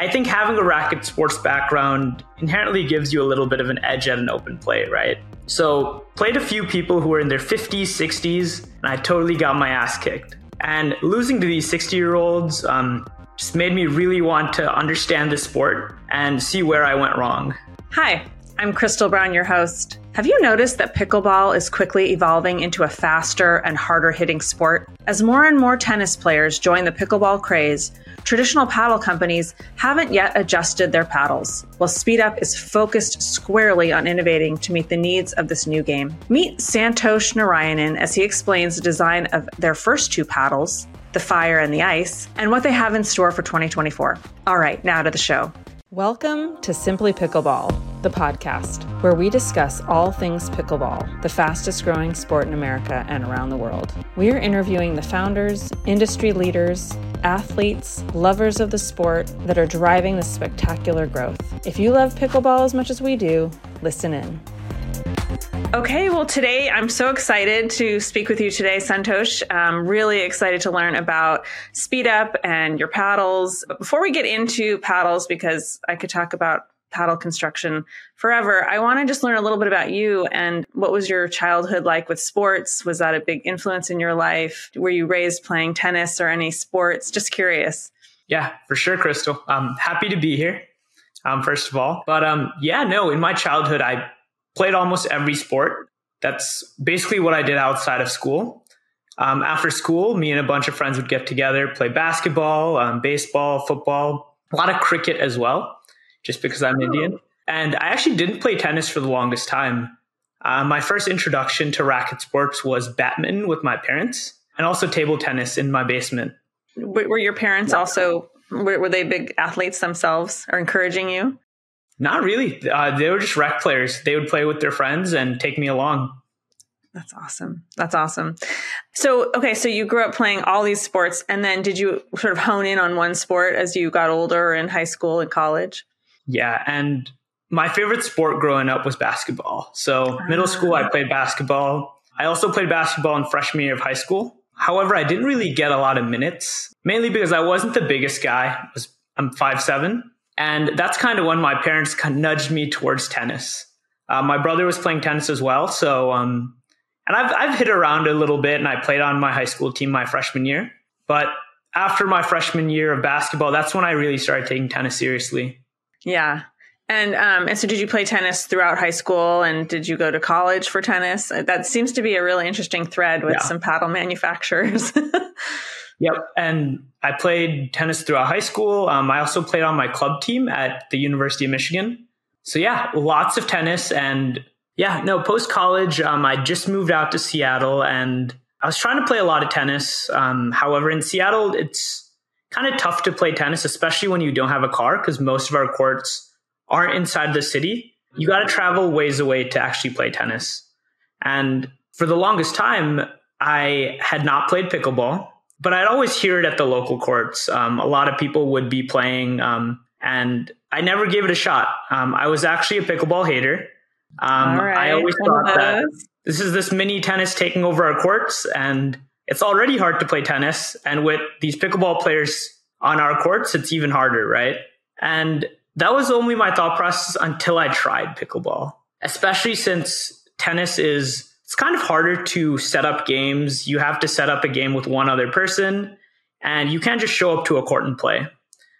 I think having a racket sports background inherently gives you a little bit of an edge at an open play, right? So, played a few people who were in their 50s, 60s, and I totally got my ass kicked. And losing to these 60 year olds um, just made me really want to understand the sport and see where I went wrong. Hi, I'm Crystal Brown, your host. Have you noticed that pickleball is quickly evolving into a faster and harder hitting sport? As more and more tennis players join the pickleball craze, traditional paddle companies haven't yet adjusted their paddles, while SpeedUp is focused squarely on innovating to meet the needs of this new game. Meet Santhosh Narayanan as he explains the design of their first two paddles, the fire and the ice, and what they have in store for 2024. All right, now to the show. Welcome to Simply Pickleball, the podcast where we discuss all things pickleball, the fastest growing sport in America and around the world. We are interviewing the founders, industry leaders, athletes, lovers of the sport that are driving this spectacular growth. If you love pickleball as much as we do, listen in. Okay, well, today I'm so excited to speak with you today, Santhosh. I'm really excited to learn about SpeedUp and your paddles. But before we get into paddles, because I could talk about paddle construction forever, I want to just learn a little bit about you and what was your childhood like with sports? Was that a big influence in your life? Were you raised playing tennis or any sports? Just curious. Yeah, for sure, Crystal. I'm happy to be here. Um, first of all, but um, yeah, no, in my childhood, I played almost every sport. That's basically what I did outside of school. Um, after school, me and a bunch of friends would get together, play basketball, um, baseball, football, a lot of cricket as well, just because I'm. Indian. And I actually didn't play tennis for the longest time. Uh, my first introduction to racket sports was badminton with my parents and also table tennis in my basement. Were your parents also, were, were they big athletes themselves or encouraging you? Not really. Uh, they were just rec players. They would play with their friends and take me along. That's awesome. That's awesome. So, okay, so you grew up playing all these sports, and then did you sort of hone in on one sport as you got older in high school and college? Yeah, and my favorite sport growing up was basketball. So, middle school, I ah. played basketball. I also played basketball in freshman year of high school. However, I didn't really get a lot of minutes, mainly because I wasn't the biggest guy. I was, I'm five seven, and that's kind of when my parents kind of nudged me towards tennis. Uh, my brother was playing tennis as well. So, um, and I've, I've hit around a little bit and I played on my high school team my freshman year. But after my freshman year of basketball, that's when I really started taking tennis seriously. Yeah. And um, and so, did you play tennis throughout high school? And did you go to college for tennis? That seems to be a really interesting thread with yeah. some paddle manufacturers. Yep. And I played tennis throughout high school. Um, I also played on my club team at the University of Michigan. So yeah, lots of tennis. And yeah, no, post college, um, I just moved out to Seattle and I was trying to play a lot of tennis. Um, however, in Seattle, it's kind of tough to play tennis, especially when you don't have a car, because most of our courts aren't inside the city. You got to travel ways away to actually play tennis. And for the longest time, I had not played pickleball but I'd always hear it at the local courts. Um, a lot of people would be playing, um, and I never gave it a shot. Um, I was actually a pickleball hater. Um, I always thought that this is this mini tennis taking over our courts, and it's already hard to play tennis. And with these pickleball players on our courts, it's even harder, right? And that was only my thought process until I tried pickleball, especially since tennis is it's kind of harder to set up games. You have to set up a game with one other person and you can't just show up to a court and play.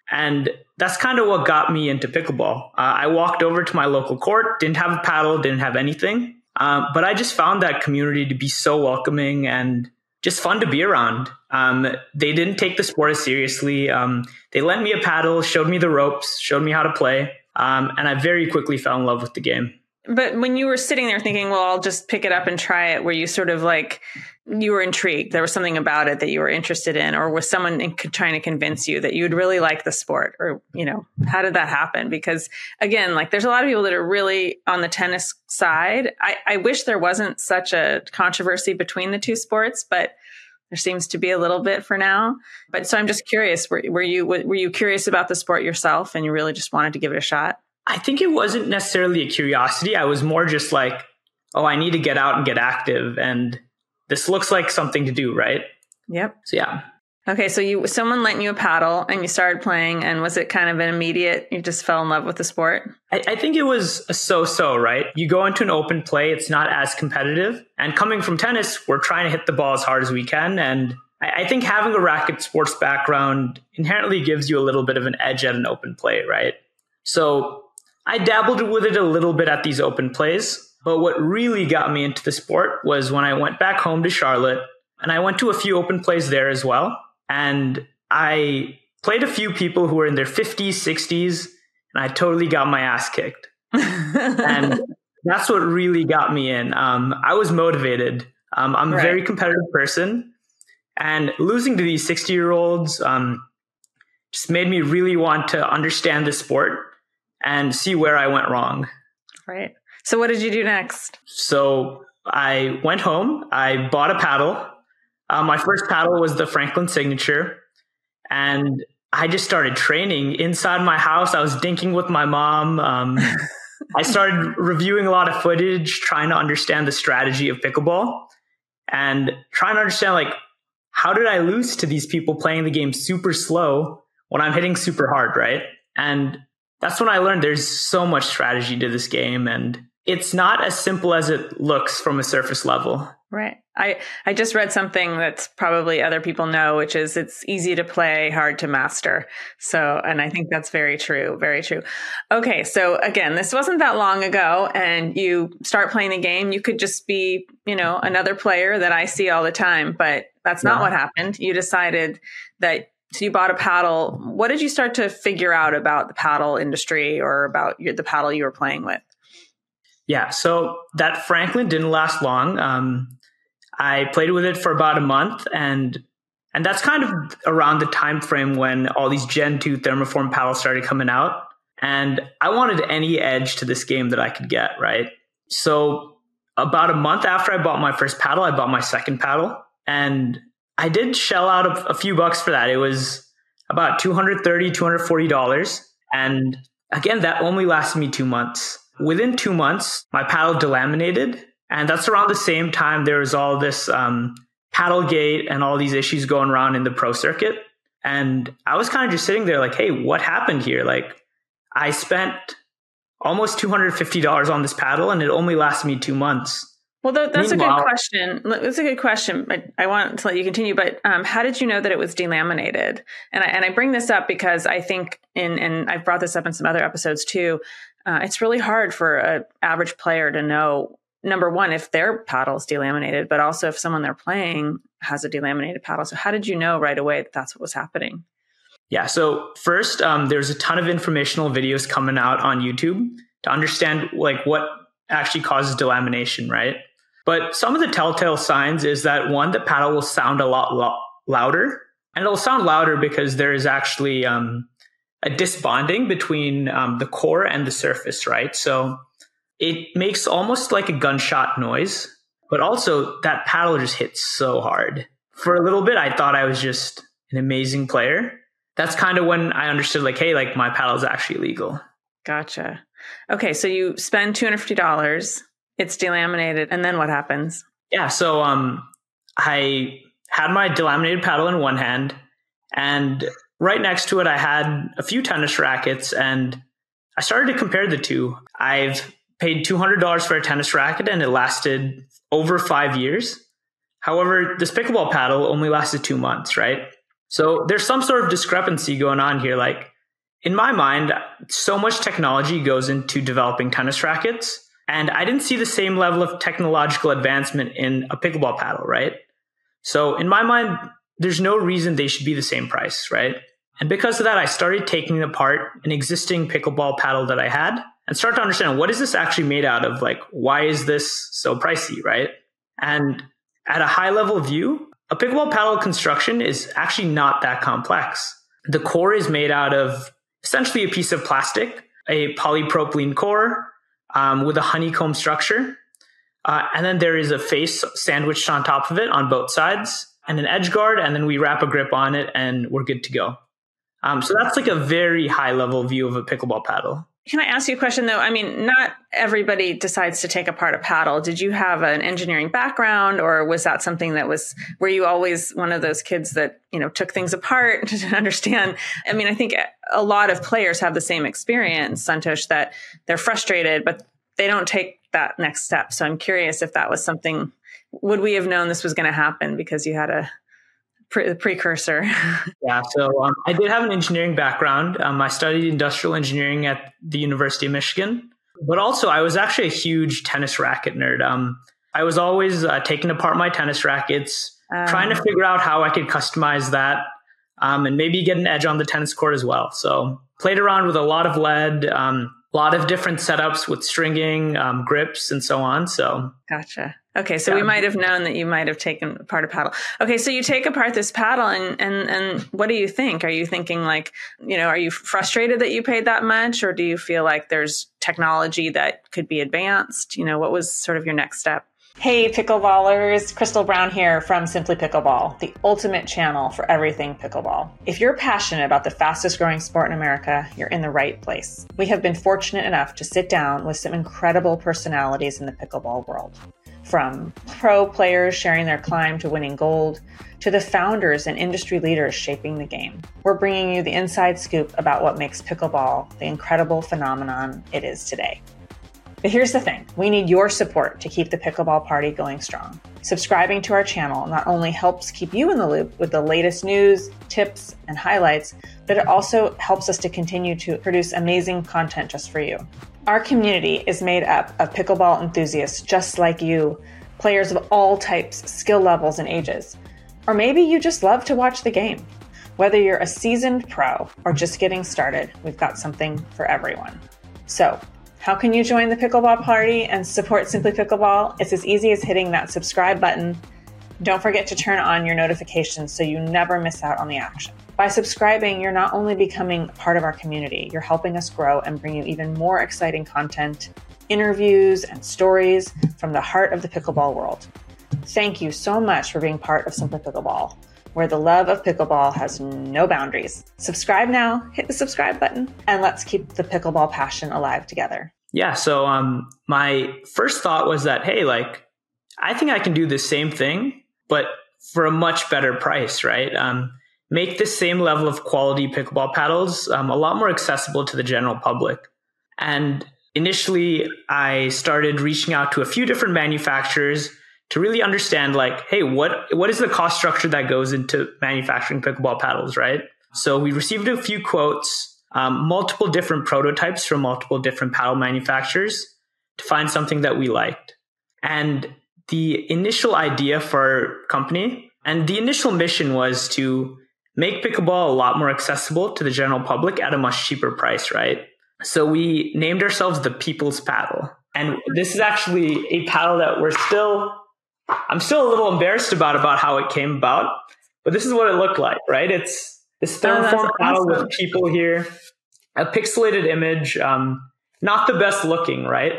And that's kind of what got me into pickleball. Uh, I walked over to my local court, didn't have a paddle, didn't have anything. Um, but I just found that community to be so welcoming and just fun to be around. Um, they didn't take the sport as seriously. Um, they lent me a paddle, showed me the ropes, showed me how to play. Um, and I very quickly fell in love with the game. But when you were sitting there thinking, well, I'll just pick it up and try it, were you sort of like, you were intrigued? There was something about it that you were interested in, or was someone in, trying to convince you that you'd really like the sport? Or, you know, how did that happen? Because again, like there's a lot of people that are really on the tennis side. I, I wish there wasn't such a controversy between the two sports, but there seems to be a little bit for now. But so I'm just curious, were, were you, were you curious about the sport yourself and you really just wanted to give it a shot? I think it wasn't necessarily a curiosity. I was more just like, oh, I need to get out and get active. And this looks like something to do, right? Yep. So, yeah. Okay, so you someone lent you a paddle and you started playing, and was it kind of an immediate? You just fell in love with the sport. I, I think it was a so-so, right? You go into an open play, it's not as competitive, and coming from tennis, we're trying to hit the ball as hard as we can, and I, I think having a racket sports background inherently gives you a little bit of an edge at an open play, right? So I dabbled with it a little bit at these open plays, but what really got me into the sport was when I went back home to Charlotte and I went to a few open plays there as well and I played a few people who were in their 50s, 60s, and I totally got my ass kicked. and that's what really got me in. Um, I was motivated. Um, I'm right. a very competitive person, and losing to these 60 year olds um, just made me really want to understand the sport and see where I went wrong. Right. So, what did you do next? So, I went home, I bought a paddle, uh, my first paddle was the Franklin Signature, and I just started training inside my house. I was dinking with my mom. Um, I started reviewing a lot of footage, trying to understand the strategy of pickleball, and trying to understand like how did I lose to these people playing the game super slow when I'm hitting super hard, right? And that's when I learned there's so much strategy to this game, and it's not as simple as it looks from a surface level. Right. I, I just read something that's probably other people know, which is it's easy to play, hard to master. So, and I think that's very true. Very true. Okay. So again, this wasn't that long ago and you start playing the game. You could just be, you know, another player that I see all the time, but that's not what happened. You decided that so you bought a paddle. What did you start to figure out about the paddle industry or about your, the paddle you were playing with? Yeah, so that Franklin didn't last long. Um, I played with it for about a month and and that's kind of around the time frame when all these Gen 2 thermoform paddles started coming out. And I wanted any edge to this game that I could get, right? So about a month after I bought my first paddle, I bought my second paddle. And I did shell out a, a few bucks for that. It was about $230, $240. And again, that only lasted me two months. Within two months, my paddle delaminated and that's around the same time there was all this um, Paddlegate and all these issues going around in the pro circuit. And I was kind of just sitting there like, hey, what happened here? Like, I spent almost $250 on this paddle and it only lasted me two months. Well, that's Meanwhile, a good question. That's a good question. I, I want to let you continue, but um, how did you know that it was delaminated? And I, and I bring this up because I think in, and I've brought this up in some other episodes too. Uh, it's really hard for an average player to know number one, if their paddle is delaminated, but also if someone they're playing has a delaminated paddle. So how did you know right away that that's what was happening? Yeah. So first, um, there's a ton of informational videos coming out on YouTube to understand like what actually causes delamination, right? But some of the telltale signs is that one, the paddle will sound a lot lo- louder, and it'll sound louder because there is actually um, a disbonding between um, the core and the surface, right? So it makes almost like a gunshot noise, but also that paddle just hits so hard. For a little bit, I thought I was just an amazing player. That's kind of when I understood, like, hey, like my paddle is actually legal. Gotcha. Okay, so you spend two hundred fifty dollars. It's delaminated, and then what happens? Yeah, so um, I had my delaminated paddle in one hand, and right next to it, I had a few tennis rackets, and I started to compare the two. I've paid $200 for a tennis racket and it lasted over five years. However, this pickleball paddle only lasted two months, right? So there's some sort of discrepancy going on here. Like, in my mind, so much technology goes into developing tennis rackets, and I didn't see the same level of technological advancement in a pickleball paddle, right? So, in my mind, there's no reason they should be the same price, right? And because of that, I started taking apart an existing pickleball paddle that I had and start to understand what is this actually made out of? Like, why is this so pricey, right? And at a high level view, a pickleball paddle construction is actually not that complex. The core is made out of essentially a piece of plastic, a polypropylene core um, with a honeycomb structure. Uh, and then there is a face sandwiched on top of it on both sides and an edge guard. And then we wrap a grip on it and we're good to go. Um, so that's like a very high level view of a pickleball paddle. Can I ask you a question though? I mean, not everybody decides to take apart a paddle. Did you have an engineering background or was that something that was, were you always one of those kids that, you know, took things apart to understand? I mean, I think a lot of players have the same experience, Santhosh, that they're frustrated, but they don't take that next step. So I'm curious if that was something, would we have known this was going to happen because you had a, pre- precursor. yeah, so um, I did have an engineering background. Um, I studied industrial engineering at the University of Michigan, but also I was actually a huge tennis racket nerd. Um, I was always uh, taking apart my tennis rackets, um, trying to figure out how I could customize that um, and maybe get an edge on the tennis court as well. So played around with a lot of lead, um, a lot of different setups with stringing, grips, and so on. So gotcha. Okay, so yeah. we might have known that you might have taken apart a paddle. Okay, so you take apart this paddle, and and and what do you think? Are you thinking like, you know, are you frustrated that you paid that much, or do you feel like there's technology that could be advanced? You know, what was sort of your next step? Hey, pickleballers! Crystal Brown here from Simply Pickleball, the ultimate channel for everything pickleball. If you're passionate about the fastest growing sport in America, you're in the right place. We have been fortunate enough to sit down with some incredible personalities in the pickleball world from pro players sharing their climb to winning gold to the founders and industry leaders shaping the game. We're bringing you the inside scoop about what makes pickleball the incredible phenomenon it is today. But here's the thing we need your support to keep the pickleball party going strong. Subscribing to our channel not only helps keep you in the loop with the latest news, tips, and highlights, but it also helps us to continue to produce amazing content just for you. Our community is made up of pickleball enthusiasts just like you, players of all types, skill levels, and ages. Or maybe you just love to watch the game. Whether you're a seasoned pro or just getting started, we've got something for everyone. So, how can you join the pickleball party and support Simply Pickleball? It's as easy as hitting that subscribe button. Don't forget to turn on your notifications so you never miss out on the action. By subscribing, you're not only becoming part of our community, you're helping us grow and bring you even more exciting content, interviews, and stories from the heart of the pickleball world. Thank you so much for being part of Simply Pickleball, where the love of pickleball has no boundaries. Subscribe now, hit the subscribe button, and let's keep the pickleball passion alive together. Yeah, so um my first thought was that hey, like I think I can do the same thing, but for a much better price, right? Um make the same level of quality pickleball paddles um, a lot more accessible to the general public. And initially, I started reaching out to a few different manufacturers to really understand, like, hey, what what is the cost structure that goes into manufacturing pickleball paddles, right? So we received a few quotes, um, multiple different prototypes from multiple different paddle manufacturers to find something that we liked. And the initial idea for our company and the initial mission was to make pickleball a lot more accessible to the general public at a much cheaper price, right? So we named ourselves the People's Paddle. And this is actually a paddle that we're still, I'm still a little embarrassed about, about how it came about, but this is what it looked like, right? It's this oh, thermoform oh, paddle awesome. with people here, a pixelated image, um, not the best looking, right?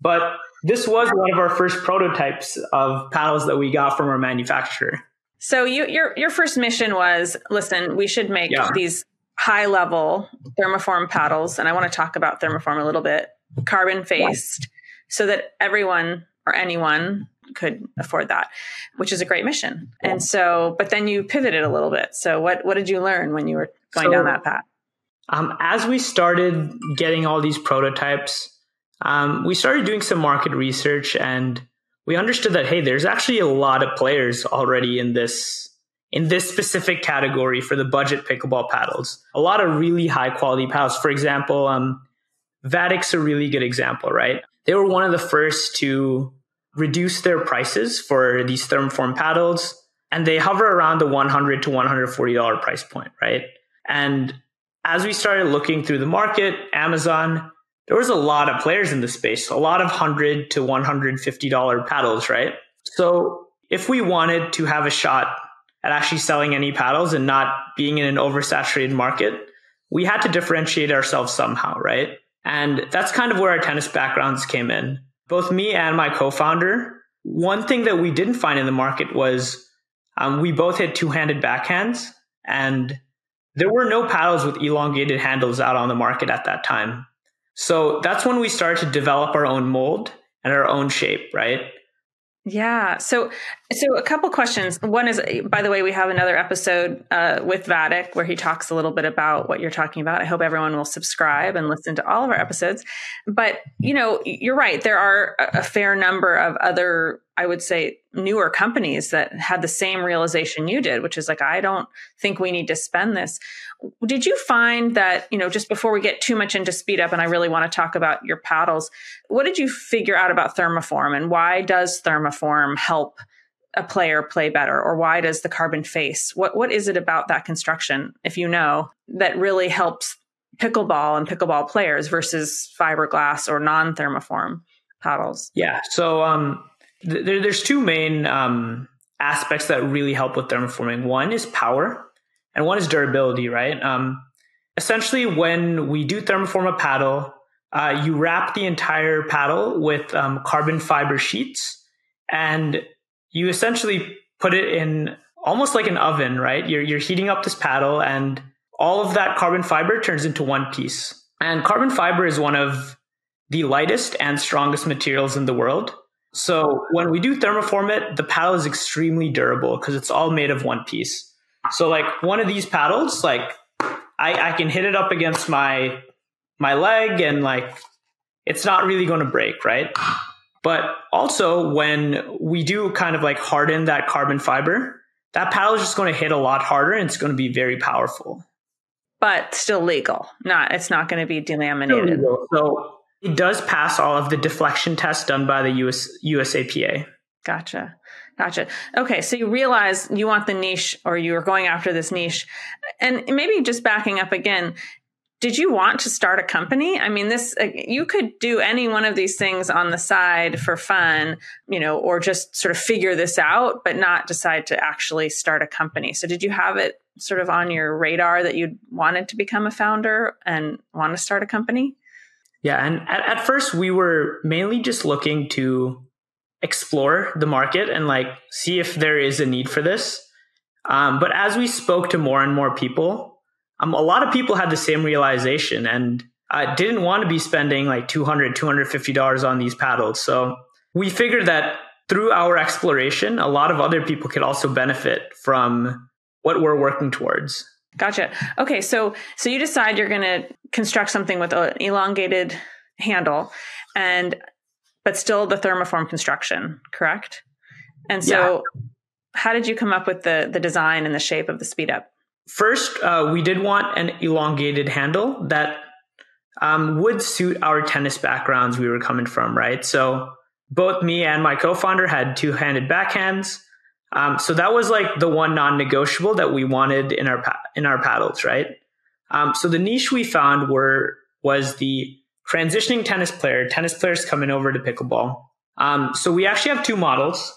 But this was one of our first prototypes of paddles that we got from our manufacturer. So you, your your first mission was listen, we should make yeah. these high level thermoform paddles, and I want to talk about thermoform a little bit, carbon faced, so that everyone or anyone could afford that, which is a great mission. And so, but then you pivoted a little bit. So what what did you learn when you were going so, down that path? Um, as we started getting all these prototypes, um, we started doing some market research and we understood that hey, there's actually a lot of players already in this in this specific category for the budget pickleball paddles. A lot of really high quality paddles. For example, um, Vatic's a really good example, right? They were one of the first to reduce their prices for these thermoform paddles, and they hover around the 100 to 140 dollar price point, right? And as we started looking through the market, Amazon there was a lot of players in the space, a lot of hundred to one hundred fifty dollar paddles, right? So if we wanted to have a shot at actually selling any paddles and not being in an oversaturated market, we had to differentiate ourselves somehow, right? And that's kind of where our tennis backgrounds came in. Both me and my co-founder, one thing that we didn't find in the market was um, we both had two-handed backhands, and there were no paddles with elongated handles out on the market at that time. So that's when we started to develop our own mold and our own shape, right? Yeah. So, so a couple questions. One is, by the way, we have another episode uh, with Vatic where he talks a little bit about what you're talking about. I hope everyone will subscribe and listen to all of our episodes. But you know, you're right. There are a fair number of other I would say newer companies that had the same realization you did, which is like, I don't think we need to spend this. Did you find that, you know, just before we get too much into speed up, and I really want to talk about your paddles, what did you figure out about thermoform and why does thermoform help a player play better? Or why does the carbon face? What what is it about that construction, if you know, that really helps pickleball and pickleball players versus fiberglass or non-thermoform paddles? Yeah. So um there, there's two main um, aspects that really help with thermoforming. One is power, and one is durability. Right. Um, essentially, when we do thermoform a paddle, uh, you wrap the entire paddle with um, carbon fiber sheets, and you essentially put it in almost like an oven. Right. You're you're heating up this paddle, and all of that carbon fiber turns into one piece. And carbon fiber is one of the lightest and strongest materials in the world. So when we do thermoform it, the paddle is extremely durable because it's all made of one piece. So like one of these paddles, like I, I can hit it up against my my leg and like it's not really going to break, right? But also when we do kind of like harden that carbon fiber, that paddle is just going to hit a lot harder and it's going to be very powerful. But still legal. Not it's not going to be delaminated. So it does pass all of the deflection tests done by the US, USAPA. Gotcha. Gotcha. Okay. So you realize you want the niche or you are going after this niche. And maybe just backing up again, did you want to start a company? I mean, this, uh, you could do any one of these things on the side for fun, you know, or just sort of figure this out, but not decide to actually start a company. So did you have it sort of on your radar that you wanted to become a founder and want to start a company? Yeah, and at, at first we were mainly just looking to explore the market and like see if there is a need for this. Um, but as we spoke to more and more people, um, a lot of people had the same realization and uh, didn't want to be spending like 200 $250 on these paddles. So we figured that through our exploration, a lot of other people could also benefit from what we're working towards. Gotcha. Okay, so so you decide you're going to construct something with an elongated handle, and but still the thermoform construction, correct? And so, yeah. how did you come up with the the design and the shape of the speed up? First, uh, we did want an elongated handle that um, would suit our tennis backgrounds we were coming from, right? So both me and my co-founder had two-handed backhands. Um, so that was like the one non-negotiable that we wanted in our in our paddles, right? Um, so the niche we found were was the transitioning tennis player, tennis players coming over to pickleball. Um, so we actually have two models.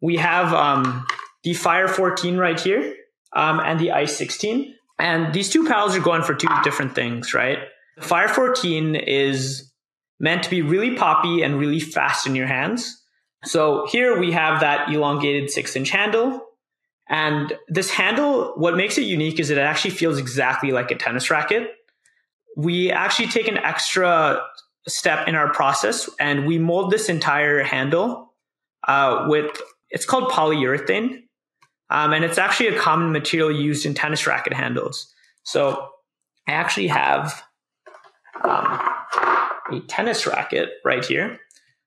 We have um, the Fire 14 right here um, and the Ice 16, and these two paddles are going for two different things, right? The Fire 14 is meant to be really poppy and really fast in your hands. So here we have that elongated six inch handle. And this handle, what makes it unique is it actually feels exactly like a tennis racket. We actually take an extra step in our process and we mold this entire handle uh, with, it's called polyurethane. Um, and it's actually a common material used in tennis racket handles. So I actually have um, a tennis racket right here.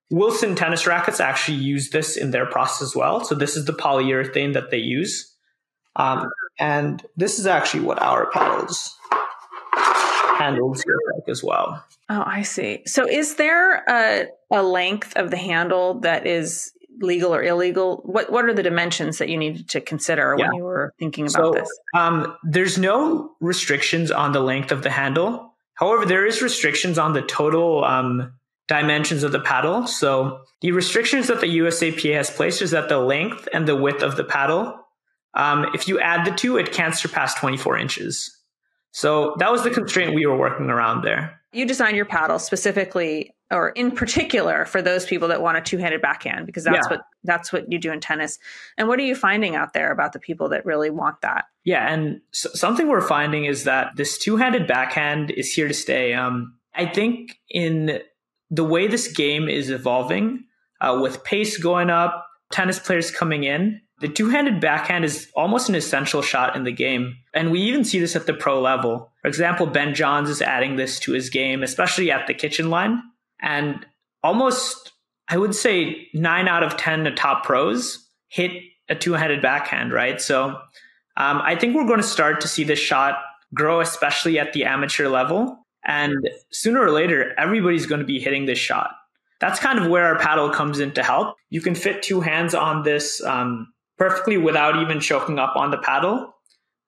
Wilson tennis rackets actually use this in their process as well. So this is the polyurethane that they use. Um, and this is actually what our paddles handles look like as well. Oh, I see. So is there a, a length of the handle that is legal or illegal? What what are the dimensions that you needed to consider yeah. when you were thinking about so, this? Um, there's no restrictions on the length of the handle. However, there is restrictions on the total um, dimensions of the paddle. So the restrictions that the USAPA has placed is that the length and the width of the paddle, um, if you add the two, it can't surpass 24 inches. So that was the constraint we were working around there. You designed your paddle specifically or in particular for those people that want a two-handed backhand because that's yeah. what that's what you do in tennis. And what are you finding out there about the people that really want that? Yeah, and something we're finding is that this two-handed backhand is here to stay. Um, I think in the way this game is evolving, uh, with pace going up, tennis players coming in, the two handed backhand is almost an essential shot in the game. And we even see this at the pro level. For example, Ben Johns is adding this to his game, especially at the kitchen line. And almost, I would say, nine out of 10 top pros hit a two handed backhand, right? So um, I think we're going to start to see this shot grow, especially at the amateur level. And sooner or later, everybody's going to be hitting this shot. That's kind of where our paddle comes in to help. You can fit two hands on this um, perfectly without even choking up on the paddle.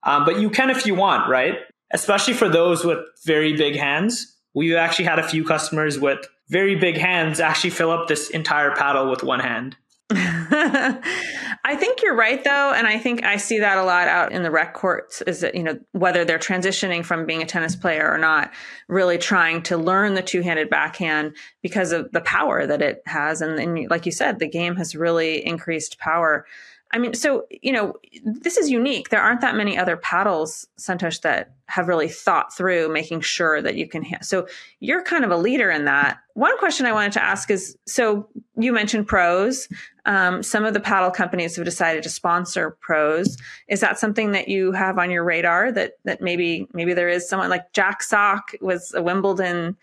Um, but you can if you want, right? Especially for those with very big hands. We've actually had a few customers with very big hands actually fill up this entire paddle with one hand. I think you're right though, and I think I see that a lot out in the rec courts. Is that you know whether they're transitioning from being a tennis player or not, really trying to learn the two-handed backhand because of the power that it has, and, and like you said, the game has really increased power. I mean, so, you know, this is unique. There aren't that many other paddles, Santhosh, that have really thought through making sure that you can. Ha- so you're kind of a leader in that. One question I wanted to ask is so you mentioned pros. Um, some of the paddle companies have decided to sponsor pros. Is that something that you have on your radar that, that maybe, maybe there is someone like Jack Sock was a Wimbledon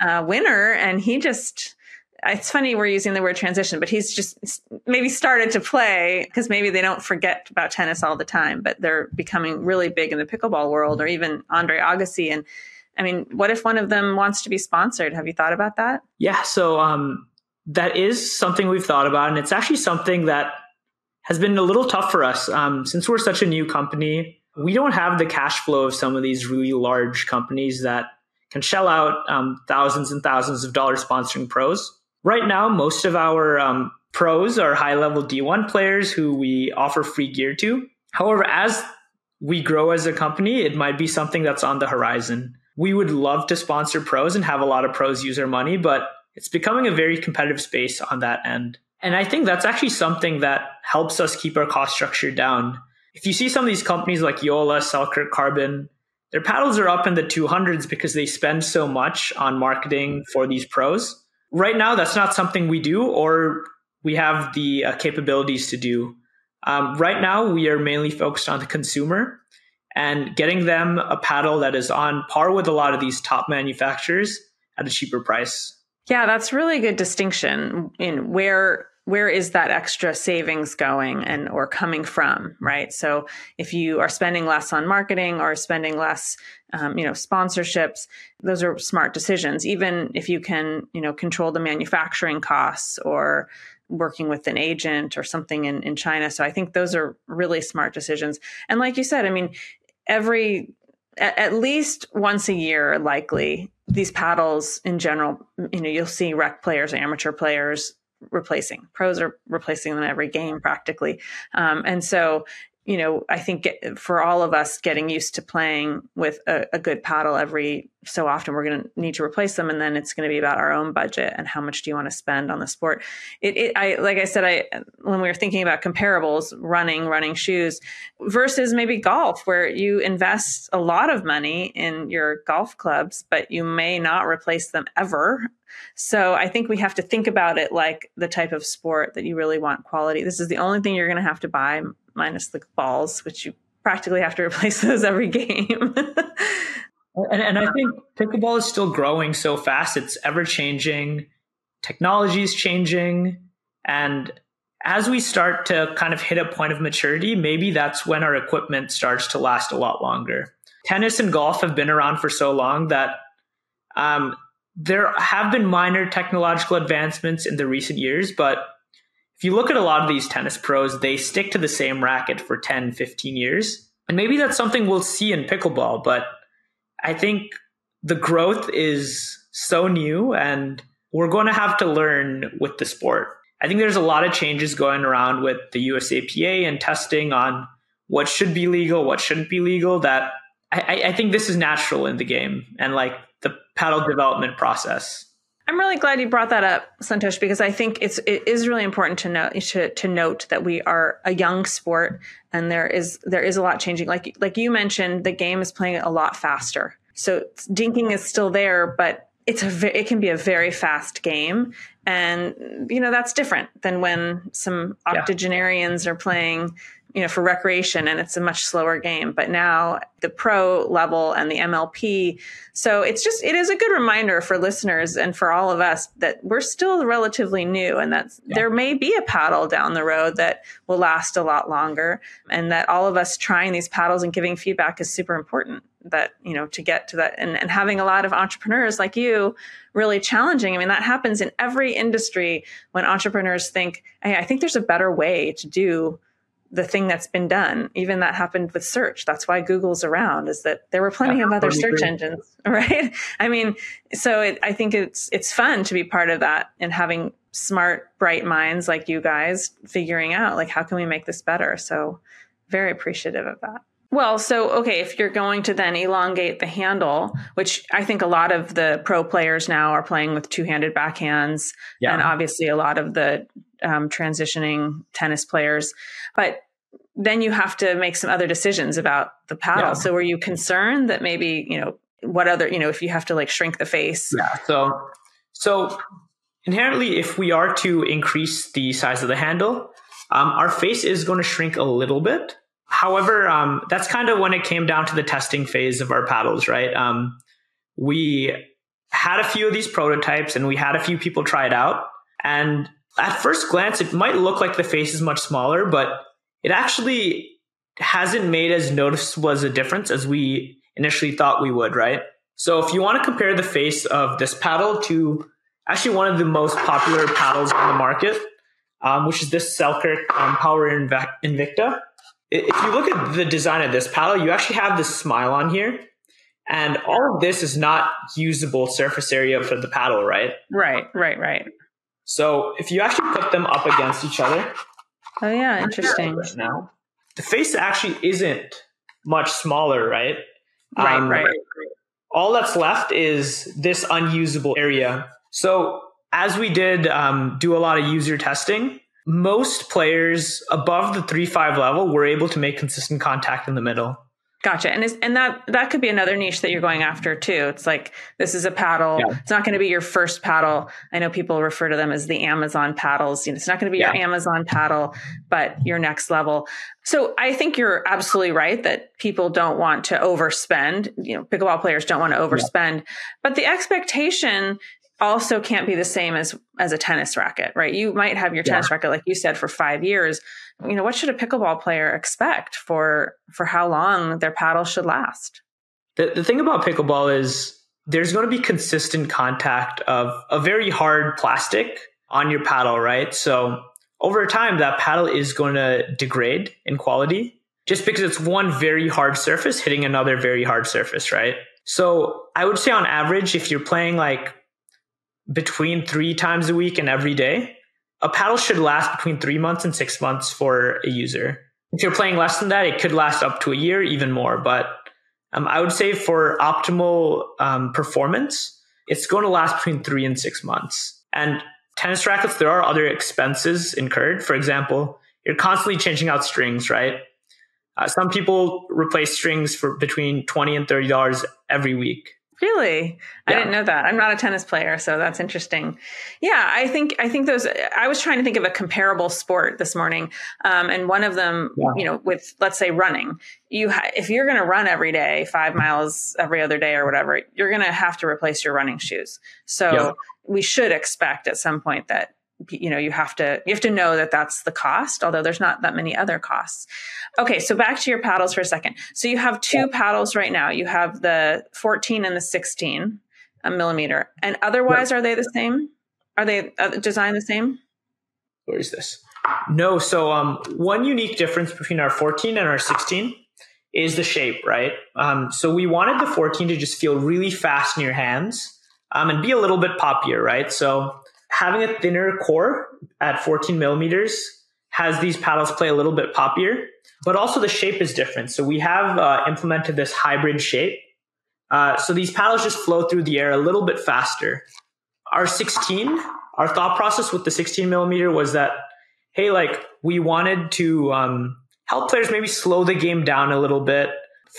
uh, winner and he just, it's funny we're using the word transition, but he's just maybe started to play because maybe they don't forget about tennis all the time, but they're becoming really big in the pickleball world or even Andre Agassi. And I mean, what if one of them wants to be sponsored? Have you thought about that? Yeah. So, um, that is something we've thought about. And it's actually something that has been a little tough for us. Um, since we're such a new company, we don't have the cash flow of some of these really large companies that can shell out um, thousands and thousands of dollars sponsoring pros. Right now, most of our um, pros are high level D1 players who we offer free gear to. However, as we grow as a company, it might be something that's on the horizon. We would love to sponsor pros and have a lot of pros use our money, but it's becoming a very competitive space on that end. And I think that's actually something that helps us keep our cost structure down. If you see some of these companies like JOOLA, Selkirk CRBN, their paddles are up in the 200s because they spend so much on marketing for these pros right now, that's not something we do or we have the uh, capabilities to do. Um, right now, we are mainly focused on the consumer and getting them a paddle that is on par with a lot of these top manufacturers at a cheaper price. Yeah, that's really a good distinction in where where is that extra savings going and or coming from right? So if you are spending less on marketing or spending less um, you know sponsorships those are smart decisions. Even if you can you know control the manufacturing costs or working with an agent or something in, in china. So i think those are really smart decisions. And like you said i mean every at, at least once a year likely these paddles in general you know you'll see rec players amateur players replacing. Pros are replacing them every game practically. Um, and so you know, I think for all of us getting used to playing with a, a good paddle every so often, we're going to need to replace them, and then it's going to be about our own budget and how much do you want to spend on the sport. It, it, I like I said, I when we were thinking about comparables, running, running shoes versus maybe golf, where you invest a lot of money in your golf clubs, but you may not replace them ever. So I think we have to think about it like the type of sport that you really want quality. This is the only thing you're going to have to buy minus the balls, which you practically have to replace those every game. and, and, I think pickleball is still growing so fast. It's ever changing. Technology is changing. And as we start to kind of hit a point of maturity, maybe that's when our equipment starts to last a lot longer. Tennis and golf have been around for so long that um, there have been minor technological advancements in the recent years, but if you look at a lot of these tennis pros, they stick to the same racket for 10, 15 years. And maybe that's something we'll see in pickleball, but I think the growth is so new and we're going to have to learn with the sport. I think there's a lot of changes going around with the USAPA and testing on what should be legal, what shouldn't be legal. That I, I think this is natural in the game and like the paddle development process. I'm really glad you brought that up, Santhosh, because I think it's it is really important to note to, to note that we are a young sport and there is there is a lot changing. Like like you mentioned, the game is playing a lot faster. So dinking is still there, but it's a it can be a very fast game and you know that's different than when some octogenarians yeah. are playing you know for recreation and it's a much slower game but now the pro level and the mlp so it's just it is a good reminder for listeners and for all of us that we're still relatively new and that yeah. there may be a paddle down the road that will last a lot longer and that all of us trying these paddles and giving feedback is super important that you know to get to that and, and having a lot of entrepreneurs like you really challenging i mean that happens in every industry when entrepreneurs think hey i think there's a better way to do the thing that's been done. Even that happened with search. That's why Google's around is that there were plenty yeah, of other search engines, right? I mean, so it, I think it's it's fun to be part of that and having smart, bright minds like you guys figuring out like how can we make this better. So very appreciative of that. Well, so okay, if you're going to then elongate the handle, which I think a lot of the pro players now are playing with two-handed backhands, yeah. and obviously a lot of the um, transitioning tennis players, but then you have to make some other decisions about the paddle. Yeah. So, were you concerned that maybe you know what other you know if you have to like shrink the face? Yeah. So, so inherently, if we are to increase the size of the handle, um, our face is going to shrink a little bit However, um, that's kind of when it came down to the testing phase of our paddles, right? Um, we had a few of these prototypes and we had a few people try it out. And at first glance, it might look like the face is much smaller, but it actually hasn't made as noticeable as a difference as we initially thought we would, right? So if you want to compare the face of this paddle to actually one of the most popular paddles on the market, um, which is this Selkirk um, Power Invikta, if you look at the design of this paddle, you actually have this smile on here. And all of this is not usable surface area for the paddle, right? Right, right, right. So if you actually put them up against each other. Oh, yeah, interesting. Now, the face actually isn't much smaller, right? Right, um, right. All that's left is this unusable area. So as we did um, do a lot of user testing, most players above the three five level were able to make consistent contact in the middle. Gotcha. And is, and that that could be another niche that you're going after too. It's like this is a paddle. Yeah. It's not going to be your first paddle. I know people refer to them as the Amazon paddles. You know, it's not going to be yeah. your Amazon paddle, but your next level. So I think you're absolutely right that people don't want to overspend. You know, pickleball players don't want to overspend, yeah. but the expectation also can't be the same as as a tennis racket, right? You might have your tennis yeah. racket, like you said, for five years. You know, what should a pickleball player expect for for how long their paddle should last? The the thing about pickleball is there's going to be consistent contact of a very hard plastic on your paddle, right? So over time, that paddle is going to degrade in quality just because it's one very hard surface hitting another very hard surface, right? So I would say on average, if you're playing like between three times a week and every day, a paddle should last between three months and six months for a user. If you're playing less than that, it could last up to a year, even more. But um, I would say for optimal um, performance, it's going to last between three and six months. And tennis rackets, there are other expenses incurred. For example, you're constantly changing out strings, right? Uh, some people replace strings for between twenty and thirty dollars every week. Really? Yeah. I didn't know that. I'm not a tennis player, so that's interesting. Yeah, I think I think those. I was trying to think of a comparable sport this morning, um, and one of them, yeah. you know, with let's say running. You, ha- if you're going to run every day, five miles every other day or whatever, you're going to have to replace your running shoes. So yeah. we should expect at some point that you know you have to you have to know that that's the cost although there's not that many other costs. Okay so back to your paddles for a second. So you have two yeah. paddles right now. You have the 14 and the 16 a millimeter. And otherwise yeah. are they the same? Are they uh, designed the same? Where is this? No so um one unique difference between our 14 and our 16 is the shape right? Um so we wanted the 14 to just feel really fast in your hands um, and be a little bit poppier right? So having a thinner core at 14 millimeters has these paddles play a little bit poppier, but also the shape is different. So we have uh, implemented this hybrid shape. Uh, so these paddles just flow through the air a little bit faster. Our 16, our thought process with the 16 millimeter was that, hey, like we wanted to um, help players maybe slow the game down a little bit,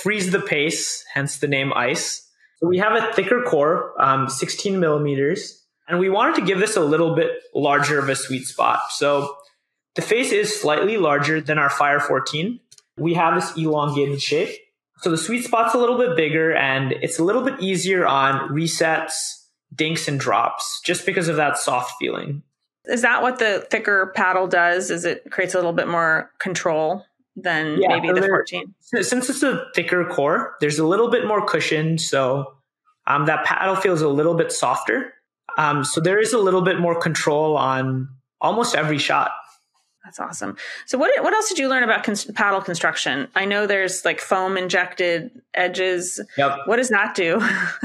freeze the pace, hence the name ice. So we have a thicker core, um, 16 millimeters, and we wanted to give this a little bit larger of a sweet spot. So the face is slightly larger than our Fire 14. We have this elongated shape. So the sweet spot's a little bit bigger and it's a little bit easier on resets, dinks, and drops just because of that soft feeling. Is that what the thicker paddle does? Is it creates a little bit more control than yeah, maybe the 14? Since it's a thicker core, there's a little bit more cushion. So um, that paddle feels a little bit softer. Um, so there is a little bit more control on almost every shot. That's awesome. So what what else did you learn about cons- paddle construction? I know there's like foam injected edges. Yep. What does that do?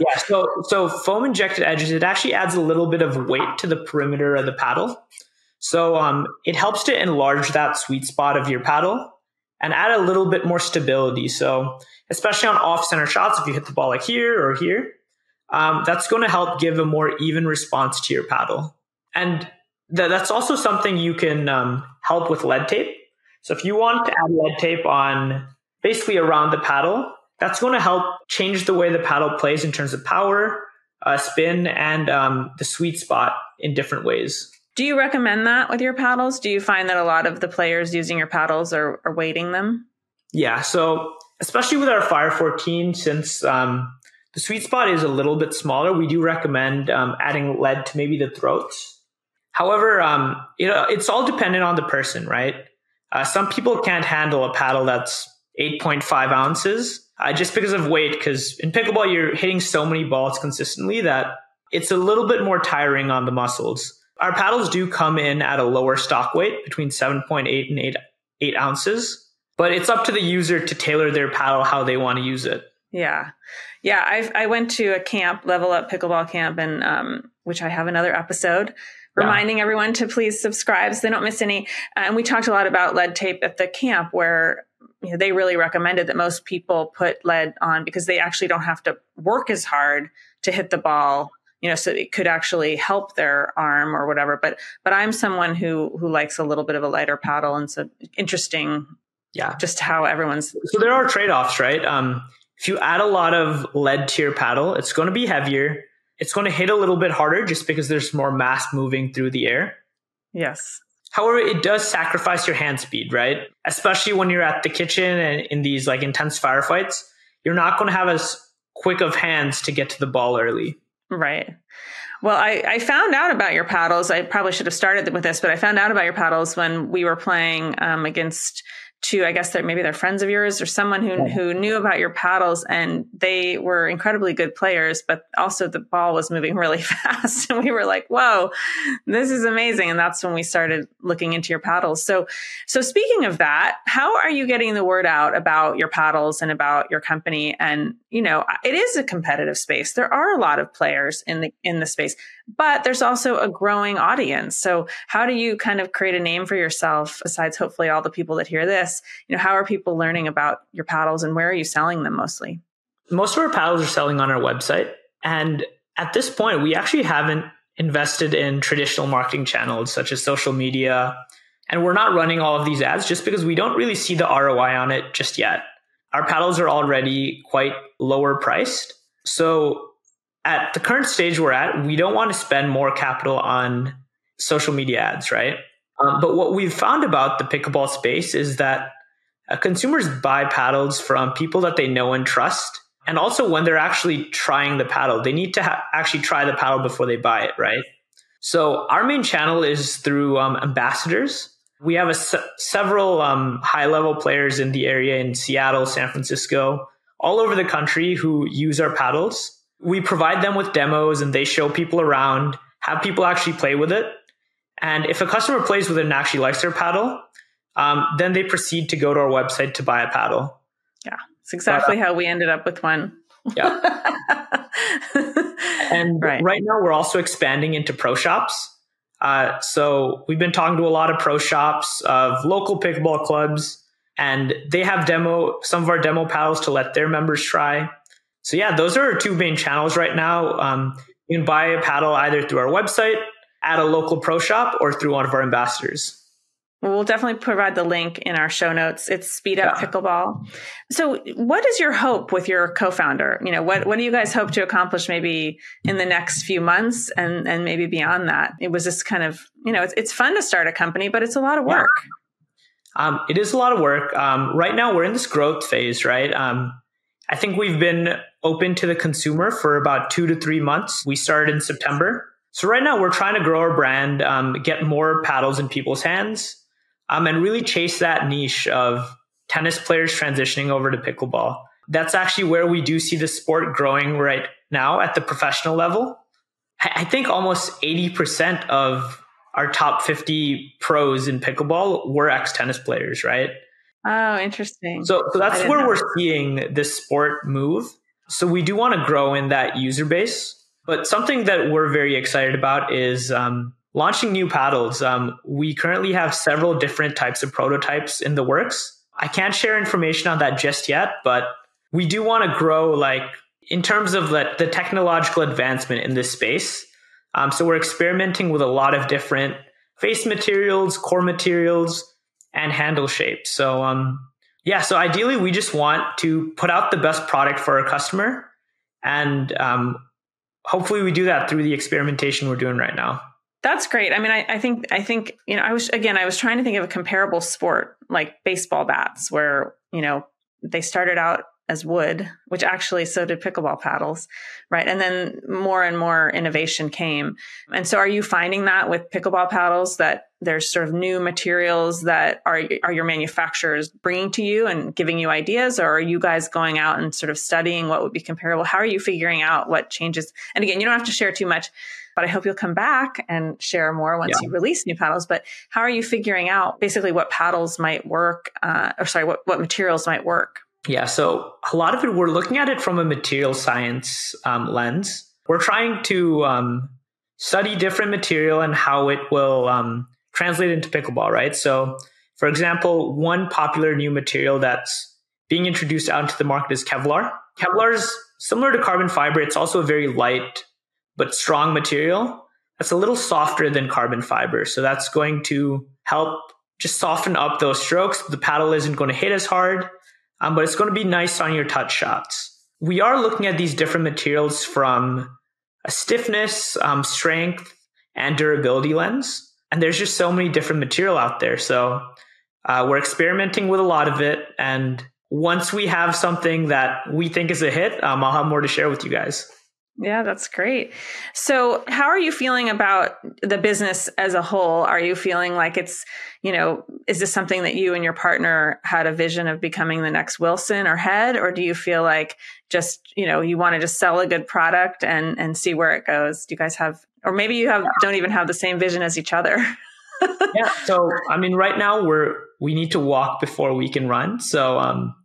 yeah, so so foam injected edges it actually adds a little bit of weight to the perimeter of the paddle. So um, it helps to enlarge that sweet spot of your paddle and add a little bit more stability. So especially on off center shots, if you hit the ball like here or here, um, that's going to help give a more even response to your paddle. And th- that's also something you can um, help with lead tape. So if you want to add lead tape on basically around the paddle, that's going to help change the way the paddle plays in terms of power, uh, spin, and um, the sweet spot in different ways. Do you recommend that with your paddles? Do you find that a lot of the players using your paddles are, are weighting them? Yeah. So especially with our Fire 14, since um, the sweet spot is a little bit smaller, we do recommend um, adding lead to maybe the throats. However, um, know, it's all dependent on the person, right? Uh, some people can't handle a paddle that's 8.5 ounces uh, just because of weight. Because in pickleball, you're hitting so many balls consistently that it's a little bit more tiring on the muscles. Our paddles do come in at a lower stock weight between 7.8 and 8, 8 ounces, but it's up to the user to tailor their paddle how they want to use it. Yeah. Yeah. I, I went to a camp, Level Up Pickleball Camp, and um, which I have another episode reminding everyone to please subscribe so they don't miss any. Uh, and we talked a lot about lead tape at the camp where you know, they really recommended that most people put lead on because they actually don't have to work as hard to hit the ball you know so it could actually help their arm or whatever but but i'm someone who who likes a little bit of a lighter paddle and so interesting yeah just how everyone's so there are trade-offs right um if you add a lot of lead to your paddle it's going to be heavier it's going to hit a little bit harder just because there's more mass moving through the air. Yes. However, it does sacrifice your hand speed, right? Especially when you're at the kitchen and in these like intense firefights, you're not going to have as quick of hands to get to the ball early. Right. Well, I, I found out about your paddles. I probably should have started with this, but I found out about your paddles when we were playing um, against to I guess they're maybe they're friends of yours or someone who yeah. who knew about your paddles and they were incredibly good players, but also the ball was moving really fast and we were like, "Whoa, this is amazing!" And that's when we started looking into your paddles. So, so speaking of that, how are you getting the word out about your paddles and about your company? And you know, it is a competitive space. There are a lot of players in the in the space but there's also a growing audience. So how do you kind of create a name for yourself besides hopefully all the people that hear this? You know, how are people learning about your paddles and where are you selling them mostly? Most of our paddles are selling on our website. And at this point, we actually haven't invested in traditional marketing channels such as social media. And we're not running all of these ads just because we don't really see the ROI on it just yet. Our paddles are already quite lower priced. So at the current stage we're at, we don't want to spend more capital on social media ads, right? Um, but what we've found about the pickleball space is that uh, consumers buy paddles from people that they know and trust. And also when they're actually trying the paddle, they need to ha- actually try the paddle before they buy it, right? So our main channel is through um, ambassadors. We have se- several um, high level players in the area in Seattle, San Francisco, all over the country who use our paddles we provide them with demos and they show people around, have people actually play with it. And if a customer plays with it and actually likes their paddle, um, then they proceed to go to our website to buy a paddle. Yeah, it's exactly but, uh, how we ended up with one. Yeah. and right. right. now we're also expanding into pro shops. Uh, so we've been talking to a lot of pro shops of local pickleball clubs, and they have demo some of our demo paddles to let their members try. So yeah, those are our two main channels right now. Um, you can buy a paddle either through our website, at a local pro shop, or through one of our ambassadors. Well, we'll definitely provide the link in our show notes. It's SpeedUp yeah. Pickleball. So, what is your hope with your co-founder? You know, what what do you guys hope to accomplish maybe in the next few months and and maybe beyond that? It was just kind of, you know, it's it's fun to start a company, but it's a lot of work. Yeah. Um, it is a lot of work. Um, right now, we're in this growth phase, right? Um, I think we've been open to the consumer for about two to three months. We started in September. So right now we're trying to grow our brand, um, get more paddles in people's hands, um, and really chase that niche of tennis players transitioning over to pickleball. That's actually where we do see the sport growing right now at the professional level. I think almost 80% of our top 50 pros in pickleball were ex tennis players, right? Oh, interesting. So, so that's where know. we're seeing this sport move. So we do want to grow in that user base. But something that we're very excited about is um, launching new paddles. Um, we currently have several different types of prototypes in the works. I can't share information on that just yet, but we do want to grow like in terms of the, the technological advancement in this space. Um, so we're experimenting with a lot of different face materials, core materials, and handle shape. So um, yeah, so ideally we just want to put out the best product for our customer, and um, hopefully we do that through the experimentation we're doing right now. That's great. I mean, I, I, think I think you know I was again I was trying to think of a comparable sport like baseball bats where you know they started out as wood, which actually so did pickleball paddles, right? And then more and more innovation came. And so, are you finding that with pickleball paddles that there's sort of new materials that are are your manufacturers bringing to you and giving you ideas, or are you guys going out and sort of studying what would be comparable? How are you figuring out what changes? And again, you don't have to share too much but I hope you'll come back and share more once yeah. you release new paddles. But how are you figuring out basically what paddles might work, uh, or sorry, what, what materials might work? Yeah, so a lot of it, we're looking at it from a material science um, lens. We're trying to um, study different material and how it will um, translate into pickleball, right? So, for example, one popular new material that's being introduced out into the market is Kevlar. Kevlar is similar to carbon fiber. It's also a very light but strong material that's a little softer than carbon fiber. So that's going to help just soften up those strokes. The paddle isn't going to hit as hard, um, but it's going to be nice on your touch shots. We are looking at these different materials from a stiffness, um, strength, and durability lens. And there's just so many different material out there. So uh, we're experimenting with a lot of it. And once we have something that we think is a hit, um, I'll have more to share with you guys. Yeah, that's great. So, how are you feeling about the business as a whole? Are you feeling like it's, you know, is this something that you and your partner had a vision of becoming the next Wilson or head or do you feel like just, you know, you want to just sell a good product and and see where it goes? Do you guys have or maybe you have don't even have the same vision as each other? yeah, so I mean right now we're we need to walk before we can run. So, um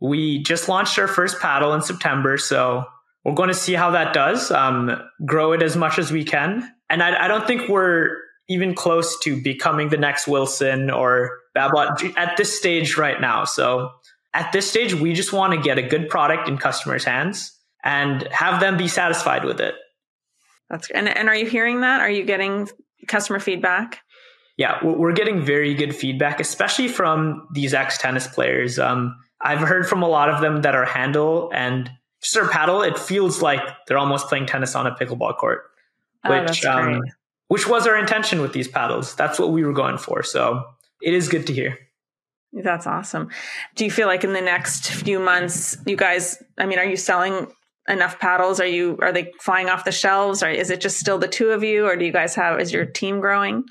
we just launched our first paddle in September, so we're going to see how that does. Um, grow it as much as we can, and I, I, don't think we're even close to becoming the next Wilson or Babolat at this stage right now. So at this stage, we just want to get a good product in customers' hands and have them be satisfied with it. That's and and are you hearing that? Are you getting customer feedback? Yeah, we're getting very good feedback, especially from these ex tennis players. Um, I've heard from a lot of them that our handle and just their paddle, it feels like they're almost playing tennis on a pickleball court, oh, which um, which was our intention with these paddles. That's what we were going for. So it is good to hear. That's awesome. Do you feel like in the next few months, you guys? I mean, are you selling enough paddles? Are you are they flying off the shelves, or is it just still the two of you, or do you guys have? Is your team growing?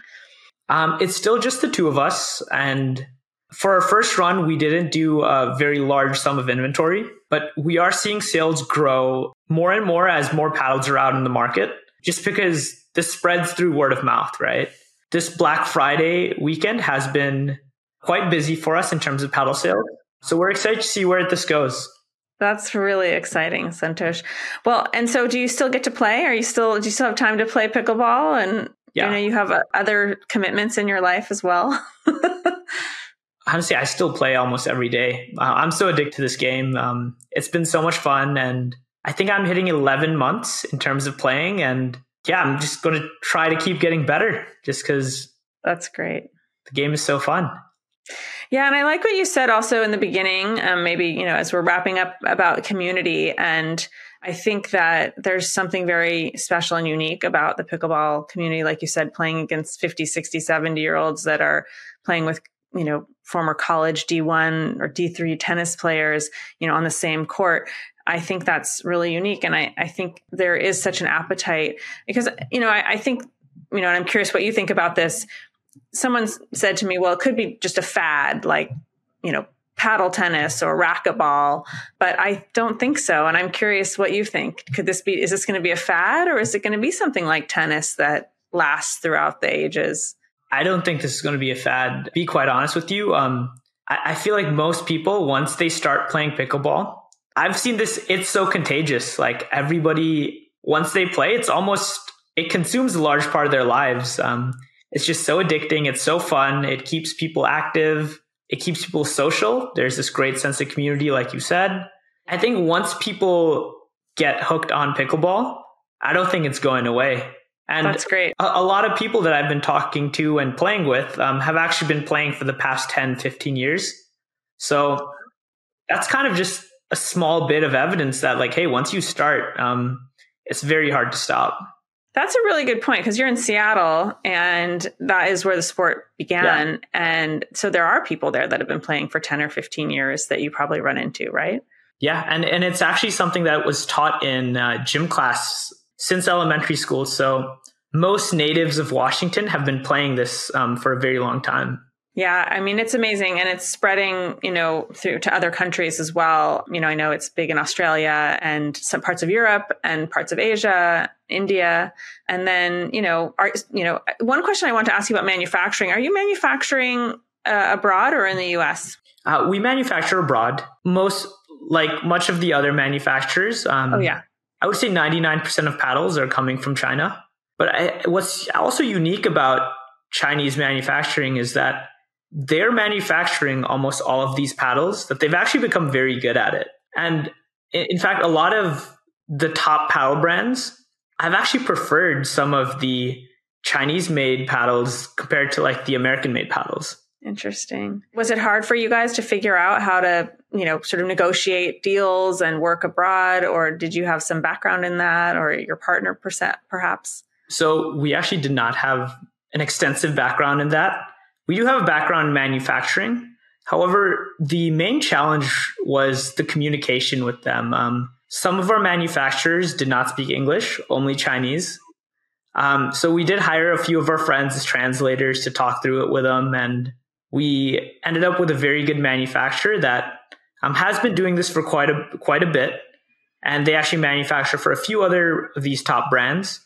Um, it's still just the two of us, and for our first run, we didn't do a very large sum of inventory, but we are seeing sales grow more and more as more paddles are out in the market, just because this spreads through word of mouth, right? This Black Friday weekend has been quite busy for us in terms of paddle sales. So we're excited to see where this goes. That's really exciting, Santhosh. Well, and so do you still get to play? Are you still do you still have time to play pickleball? And yeah. you know you have uh, other commitments in your life as well. honestly, I still play almost every day. Uh, I'm so addicted to this game. Um, it's been so much fun, and I think I'm hitting 11 months in terms of playing. And yeah, I'm just going to try to keep getting better, just because that's great. the game is so fun. Yeah, and I like what you said also in the beginning. Um, maybe you know, as we're wrapping up about community, and I think that there's something very special and unique about the pickleball community. Like you said, playing against 50, 60, 70 year olds that are playing with you know former college D1 or D3 tennis players, you know, on the same court. I think that's really unique. And I, I think there is such an appetite because, you know, I, I think, you know, and I'm curious what you think about this someone said to me, well, it could be just a fad, like, you know, paddle tennis or racquetball, but I don't think so. And I'm curious what you think. Could this be, is this going to be a fad or is it going to be something like tennis that lasts throughout the ages? I don't think this is going to be a fad. Be quite honest with you. Um, I, I feel like most people, once they start playing pickleball, I've seen this, it's so contagious. Like everybody, once they play, it's almost, it consumes a large part of their lives. Um, it's just so addicting. It's so fun. It keeps people active. It keeps people social. There's this great sense of community, like you said. I think once people get hooked on pickleball, I don't think it's going away. And that's great. A, a lot of people that I've been talking to and playing with um, have actually been playing for the past 10, 15 years. So that's kind of just a small bit of evidence that, like, hey, once you start, um, it's very hard to stop. That's a really good point because you're in Seattle and that is where the sport began. Yeah. And so there are people there that have been playing for 10 or 15 years that you probably run into, right? Yeah. And, and it's actually something that was taught in uh, gym class since elementary school. So most natives of Washington have been playing this um, for a very long time. Yeah, I mean it's amazing and it's spreading, you know, through to other countries as well. You know, I know it's big in Australia and some parts of Europe and parts of Asia, India, and then, you know, are you know, one question I want to ask you about manufacturing. Are you manufacturing uh, abroad or in the US? Uh, we manufacture abroad. Most like much of the other manufacturers. Um, oh yeah. I would say 99% of paddles are coming from China. But I, what's also unique about Chinese manufacturing is that they're manufacturing almost all of these paddles that they've actually become very good at it. And in fact, a lot of the top paddle brands I've actually preferred some of the Chinese made paddles compared to like the American made paddles. Interesting. Was it hard for you guys to figure out how to, you know, sort of negotiate deals and work abroad, or did you have some background in that, or your partner perhaps? So we actually did not have an extensive background in that. We do have a background in manufacturing. However, the main challenge was the communication with them. Um, some of our manufacturers did not speak English, only Chinese. Um, so we did hire a few of our friends as translators to talk through it with them. And we ended up with a very good manufacturer that um, has been doing this for quite a, quite a bit. And they actually manufacture for a few other of these top brands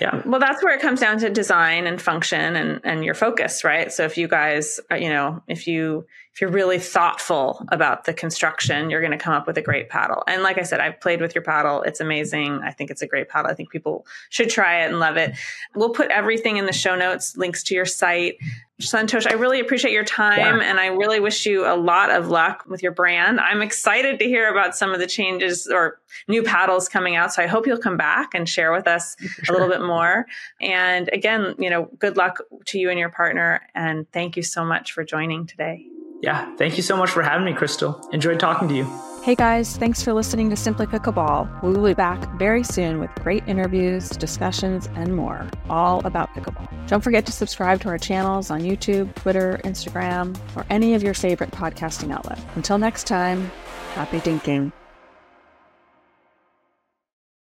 yeah well that's where it comes down to design and function and and your focus right so if you guys uh, you know if you if you're really thoughtful about the construction you're going to come up with a great paddle and like i said i've played with your paddle it's amazing i think it's a great paddle i think people should try it and love it we'll put everything in the show notes links to your site Santhosh, I really appreciate your time yeah. and I really wish you a lot of luck with your brand. I'm excited to hear about some of the changes or new paddles coming out. So I hope you'll come back and share with us sure. a little bit more. And again, you know, good luck to you and your partner. And thank you so much for joining today. Yeah. Thank you so much for having me, Crystal. Enjoyed talking to you. Hey guys, thanks for listening to Simply Pickleball. We will be back very soon with great interviews, discussions, and more, all about pickleball. Don't forget to subscribe to our channels on YouTube, Twitter, Instagram, or any of your favorite podcasting outlets. Until next time, happy dinking.